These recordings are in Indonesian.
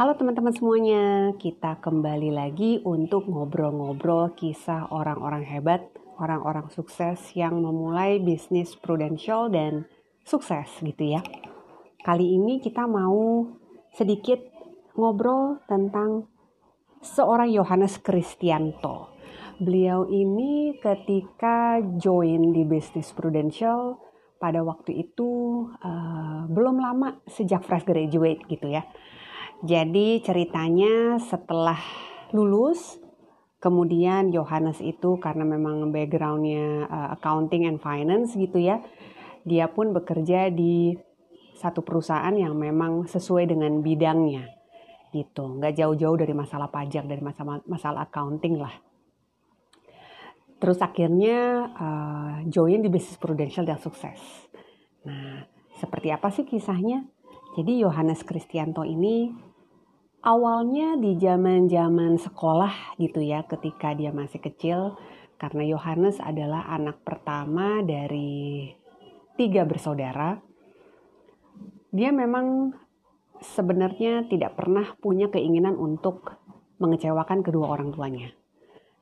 Halo teman-teman semuanya, kita kembali lagi untuk ngobrol-ngobrol kisah orang-orang hebat, orang-orang sukses yang memulai bisnis prudential dan sukses gitu ya. Kali ini kita mau sedikit ngobrol tentang seorang Yohanes Kristianto. Beliau ini ketika join di bisnis prudential pada waktu itu uh, belum lama sejak fresh graduate gitu ya jadi ceritanya setelah lulus, kemudian Yohanes itu karena memang backgroundnya uh, accounting and finance gitu ya, dia pun bekerja di satu perusahaan yang memang sesuai dengan bidangnya gitu, nggak jauh-jauh dari masalah pajak dari masalah masalah accounting lah. Terus akhirnya uh, join di bisnis prudential dan sukses. Nah, seperti apa sih kisahnya? Jadi Yohanes Kristianto ini awalnya di zaman-zaman sekolah gitu ya ketika dia masih kecil karena Yohanes adalah anak pertama dari tiga bersaudara dia memang sebenarnya tidak pernah punya keinginan untuk mengecewakan kedua orang tuanya.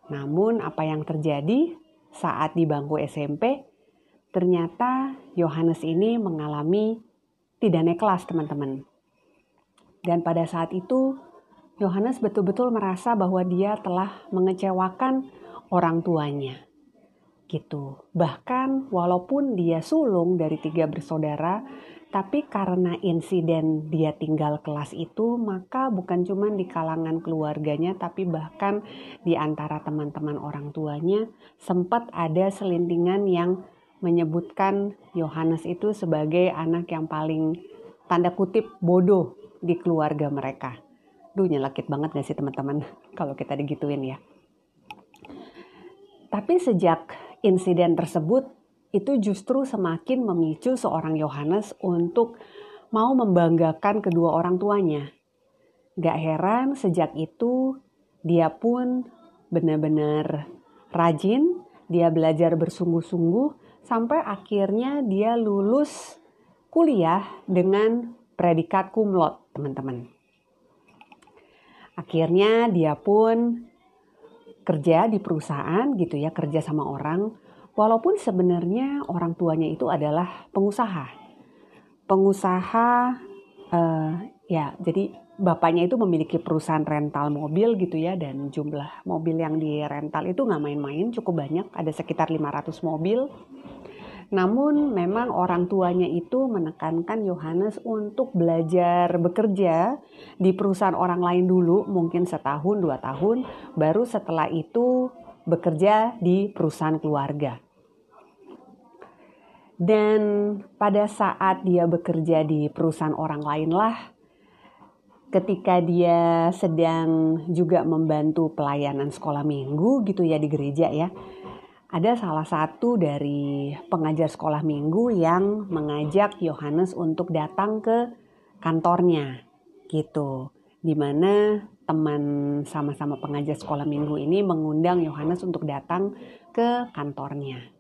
Namun apa yang terjadi saat di bangku SMP ternyata Yohanes ini mengalami tidak naik kelas teman-teman dan pada saat itu, Yohanes betul-betul merasa bahwa dia telah mengecewakan orang tuanya. Gitu. Bahkan walaupun dia sulung dari tiga bersaudara, tapi karena insiden dia tinggal kelas itu, maka bukan cuma di kalangan keluarganya, tapi bahkan di antara teman-teman orang tuanya sempat ada selintingan yang menyebutkan Yohanes itu sebagai anak yang paling tanda kutip bodoh di keluarga mereka. Duh nyelakit banget gak sih teman-teman kalau kita digituin ya. Tapi sejak insiden tersebut itu justru semakin memicu seorang Yohanes untuk mau membanggakan kedua orang tuanya. Gak heran sejak itu dia pun benar-benar rajin, dia belajar bersungguh-sungguh sampai akhirnya dia lulus kuliah dengan predikat cum teman-teman. Akhirnya dia pun kerja di perusahaan gitu ya, kerja sama orang, walaupun sebenarnya orang tuanya itu adalah pengusaha. Pengusaha, uh, ya jadi bapaknya itu memiliki perusahaan rental mobil gitu ya, dan jumlah mobil yang di rental itu nggak main-main, cukup banyak, ada sekitar 500 mobil. Namun memang orang tuanya itu menekankan Yohanes untuk belajar bekerja di perusahaan orang lain dulu, mungkin setahun dua tahun, baru setelah itu bekerja di perusahaan keluarga. Dan pada saat dia bekerja di perusahaan orang lain lah, ketika dia sedang juga membantu pelayanan sekolah minggu gitu ya di gereja ya, ada salah satu dari pengajar sekolah minggu yang mengajak Yohanes untuk datang ke kantornya gitu. Di mana teman sama-sama pengajar sekolah minggu ini mengundang Yohanes untuk datang ke kantornya.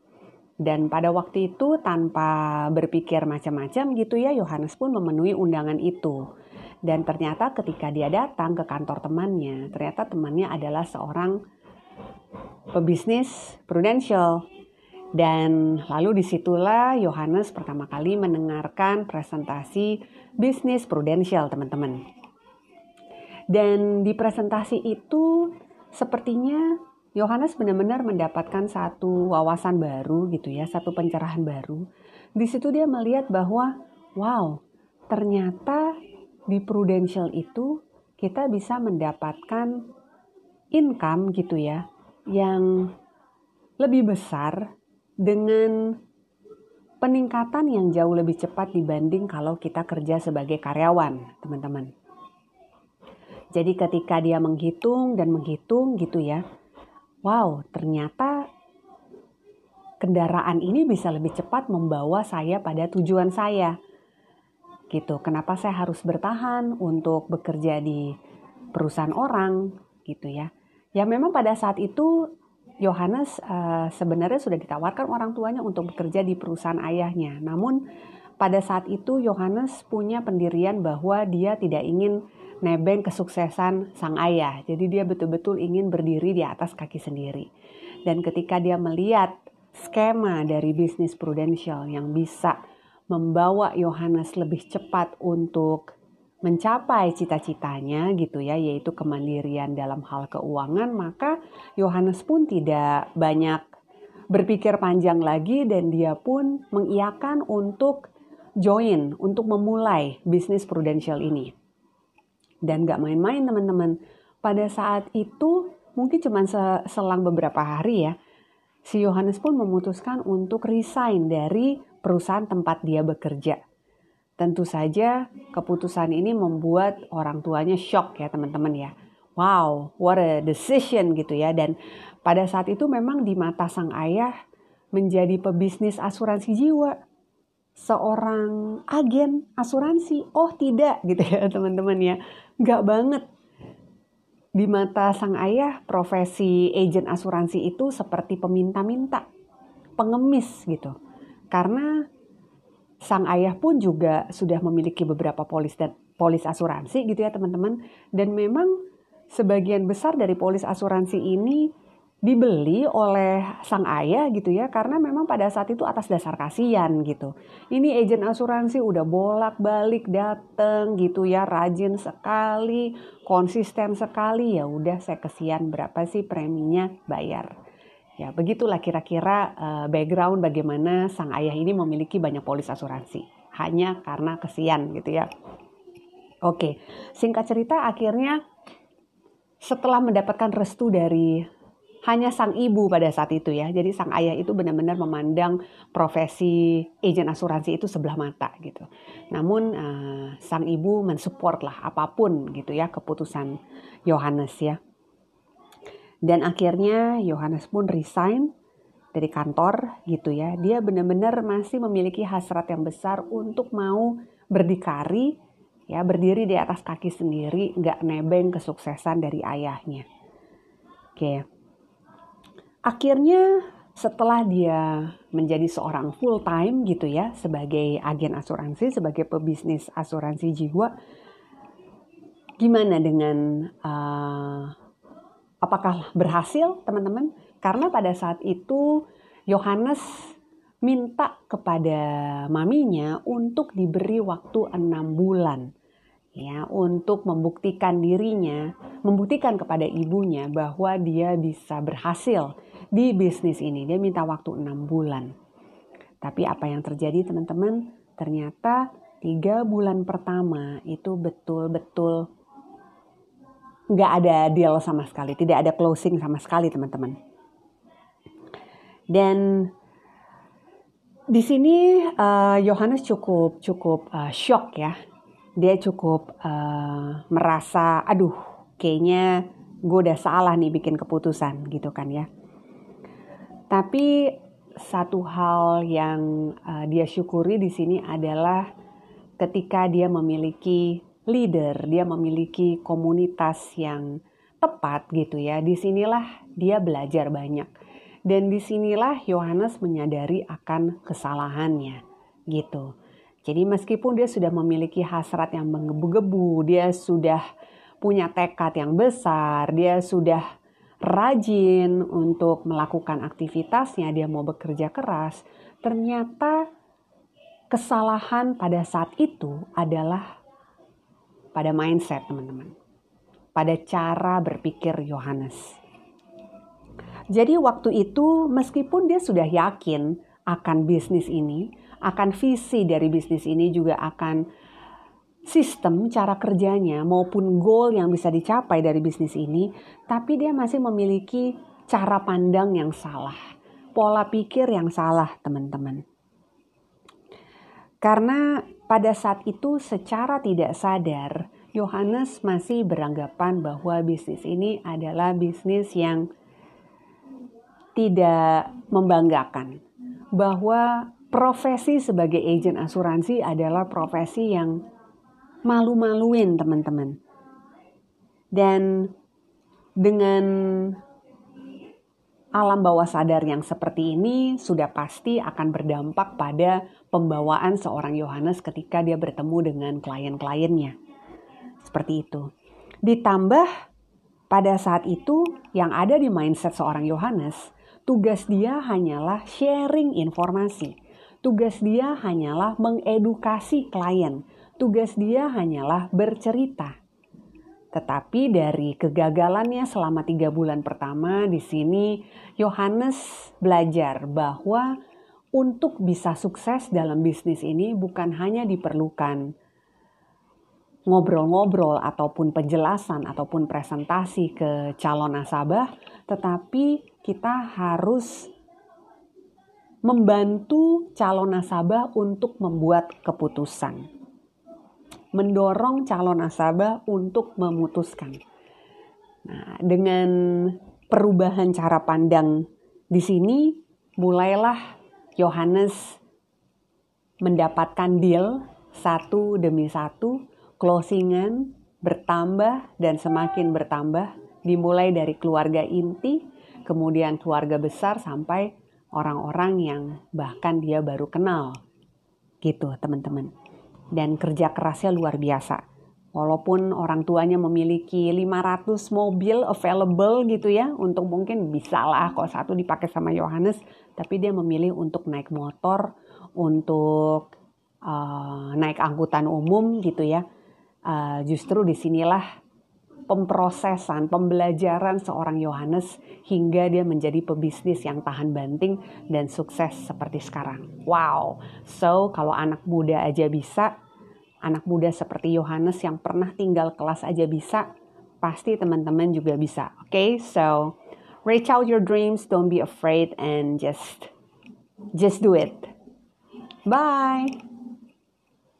Dan pada waktu itu tanpa berpikir macam-macam gitu ya Yohanes pun memenuhi undangan itu. Dan ternyata ketika dia datang ke kantor temannya ternyata temannya adalah seorang pebisnis Prudential. Dan lalu di situlah Yohanes pertama kali mendengarkan presentasi bisnis Prudential teman-teman. Dan di presentasi itu sepertinya Yohanes benar-benar mendapatkan satu wawasan baru gitu ya, satu pencerahan baru. Di situ dia melihat bahwa wow, ternyata di Prudential itu kita bisa mendapatkan income gitu ya yang lebih besar dengan peningkatan yang jauh lebih cepat dibanding kalau kita kerja sebagai karyawan, teman-teman. Jadi ketika dia menghitung dan menghitung gitu ya, wow, ternyata kendaraan ini bisa lebih cepat membawa saya pada tujuan saya. Gitu. Kenapa saya harus bertahan untuk bekerja di perusahaan orang gitu ya? Ya memang pada saat itu Yohanes uh, sebenarnya sudah ditawarkan orang tuanya untuk bekerja di perusahaan ayahnya. Namun pada saat itu Yohanes punya pendirian bahwa dia tidak ingin nebeng kesuksesan sang ayah. Jadi dia betul-betul ingin berdiri di atas kaki sendiri. Dan ketika dia melihat skema dari bisnis prudential yang bisa membawa Yohanes lebih cepat untuk mencapai cita-citanya gitu ya yaitu kemandirian dalam hal keuangan maka Yohanes pun tidak banyak berpikir panjang lagi dan dia pun mengiakan untuk join untuk memulai bisnis prudential ini. Dan gak main-main teman-teman. Pada saat itu mungkin cuma selang beberapa hari ya si Yohanes pun memutuskan untuk resign dari perusahaan tempat dia bekerja Tentu saja keputusan ini membuat orang tuanya shock ya teman-teman ya. Wow, what a decision gitu ya. Dan pada saat itu memang di mata sang ayah menjadi pebisnis asuransi jiwa. Seorang agen asuransi. Oh tidak gitu ya teman-teman ya. Gak banget. Di mata sang ayah profesi agen asuransi itu seperti peminta-minta. Pengemis gitu. Karena sang ayah pun juga sudah memiliki beberapa polis dan polis asuransi gitu ya teman-teman dan memang sebagian besar dari polis asuransi ini dibeli oleh sang ayah gitu ya karena memang pada saat itu atas dasar kasihan gitu. Ini agen asuransi udah bolak-balik dateng gitu ya rajin sekali, konsisten sekali ya udah saya kesian berapa sih preminya bayar. Ya, begitulah kira-kira uh, background bagaimana sang ayah ini memiliki banyak polis asuransi. Hanya karena kesian gitu ya. Oke, singkat cerita akhirnya setelah mendapatkan restu dari hanya sang ibu pada saat itu ya. Jadi sang ayah itu benar-benar memandang profesi agen asuransi itu sebelah mata gitu. Namun uh, sang ibu mensupport lah apa pun gitu ya keputusan Yohanes ya. Dan akhirnya Yohanes pun resign dari kantor gitu ya. Dia benar-benar masih memiliki hasrat yang besar untuk mau berdikari ya berdiri di atas kaki sendiri nggak nebeng kesuksesan dari ayahnya oke akhirnya setelah dia menjadi seorang full time gitu ya sebagai agen asuransi sebagai pebisnis asuransi jiwa gimana dengan uh, Apakah berhasil teman-teman? Karena pada saat itu Yohanes minta kepada maminya untuk diberi waktu enam bulan ya untuk membuktikan dirinya, membuktikan kepada ibunya bahwa dia bisa berhasil di bisnis ini. Dia minta waktu enam bulan. Tapi apa yang terjadi teman-teman? Ternyata tiga bulan pertama itu betul-betul nggak ada deal sama sekali, tidak ada closing sama sekali teman-teman. Dan di sini uh, cukup cukup uh, shock ya, dia cukup uh, merasa, aduh, kayaknya gue udah salah nih bikin keputusan gitu kan ya. Tapi satu hal yang uh, dia syukuri di sini adalah ketika dia memiliki leader, dia memiliki komunitas yang tepat gitu ya. Di sinilah dia belajar banyak. Dan di sinilah Yohanes menyadari akan kesalahannya gitu. Jadi meskipun dia sudah memiliki hasrat yang menggebu-gebu, dia sudah punya tekad yang besar, dia sudah rajin untuk melakukan aktivitasnya, dia mau bekerja keras, ternyata kesalahan pada saat itu adalah pada mindset teman-teman. Pada cara berpikir Yohanes. Jadi waktu itu meskipun dia sudah yakin akan bisnis ini, akan visi dari bisnis ini juga akan sistem cara kerjanya maupun goal yang bisa dicapai dari bisnis ini, tapi dia masih memiliki cara pandang yang salah, pola pikir yang salah, teman-teman. Karena pada saat itu secara tidak sadar, Yohanes masih beranggapan bahwa bisnis ini adalah bisnis yang tidak membanggakan. Bahwa profesi sebagai agen asuransi adalah profesi yang malu-maluin teman-teman. Dan dengan alam bawah sadar yang seperti ini sudah pasti akan berdampak pada pembawaan seorang Yohanes ketika dia bertemu dengan klien-kliennya. Seperti itu. Ditambah pada saat itu yang ada di mindset seorang Yohanes, tugas dia hanyalah sharing informasi. Tugas dia hanyalah mengedukasi klien. Tugas dia hanyalah bercerita. Tetapi dari kegagalannya selama tiga bulan pertama di sini, Yohanes belajar bahwa untuk bisa sukses dalam bisnis ini bukan hanya diperlukan ngobrol-ngobrol ataupun penjelasan ataupun presentasi ke calon nasabah, tetapi kita harus membantu calon nasabah untuk membuat keputusan. Mendorong calon nasabah untuk memutuskan. Nah, dengan perubahan cara pandang di sini, mulailah Yohanes mendapatkan deal satu demi satu closingan bertambah dan semakin bertambah dimulai dari keluarga inti, kemudian keluarga besar sampai orang-orang yang bahkan dia baru kenal. Gitu, teman-teman. Dan kerja kerasnya luar biasa. Walaupun orang tuanya memiliki 500 mobil available gitu ya, untuk mungkin bisa lah kok satu dipakai sama Yohanes, tapi dia memilih untuk naik motor, untuk uh, naik angkutan umum gitu ya uh, justru di sinilah pemprosesan, pembelajaran seorang Yohanes hingga dia menjadi pebisnis yang tahan banting dan sukses seperti sekarang. Wow, so kalau anak muda aja bisa, anak muda seperti Yohanes yang pernah tinggal kelas aja bisa, pasti teman-teman juga bisa. Oke, okay? so reach out your dreams, don't be afraid, and just just do it. Bye.